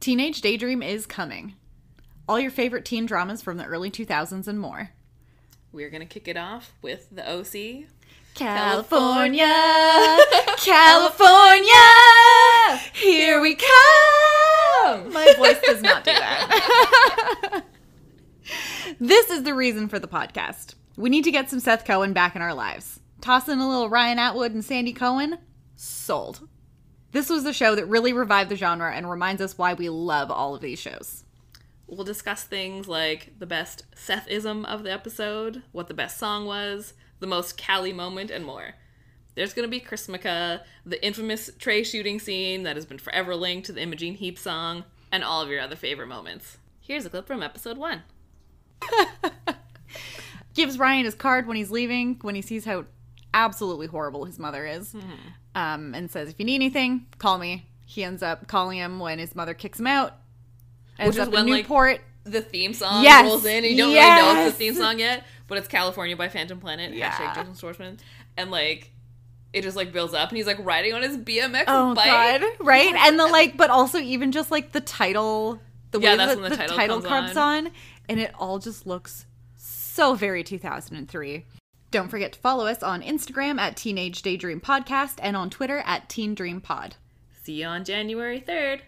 Teenage Daydream is coming. All your favorite teen dramas from the early 2000s and more. We're gonna kick it off with the OC. California, California, here we come. My voice does not do that. this is the reason for the podcast. We need to get some Seth Cohen back in our lives. Toss in a little Ryan Atwood and Sandy Cohen. Sold. This was the show that really revived the genre and reminds us why we love all of these shows. We'll discuss things like the best Sethism of the episode, what the best song was, the most Cali moment, and more. There's going to be Chrismukkah, the infamous Trey shooting scene that has been forever linked to the Imogen Heap song, and all of your other favorite moments. Here's a clip from episode one. Gives Ryan his card when he's leaving, when he sees how absolutely horrible his mother is, um, and says, If you need anything, call me. He ends up calling him when his mother kicks him out. Ends Which is up when, in like, The theme song Yes, rolls in, and you don't really know it's the theme song yet, but it's California by Phantom Planet. Yeah. Hashtag Jason Schwartzman. And like, it just like builds up, and he's like riding on his BMX Oh bike. god, right? And the like, but also even just like the title, the Yeah, way that's that when the, the title title comes comes on, and it all just looks so very 2003. Don't forget to follow us on Instagram at Teenage Daydream Podcast and on Twitter at Teen Dream Pod. See you on January 3rd.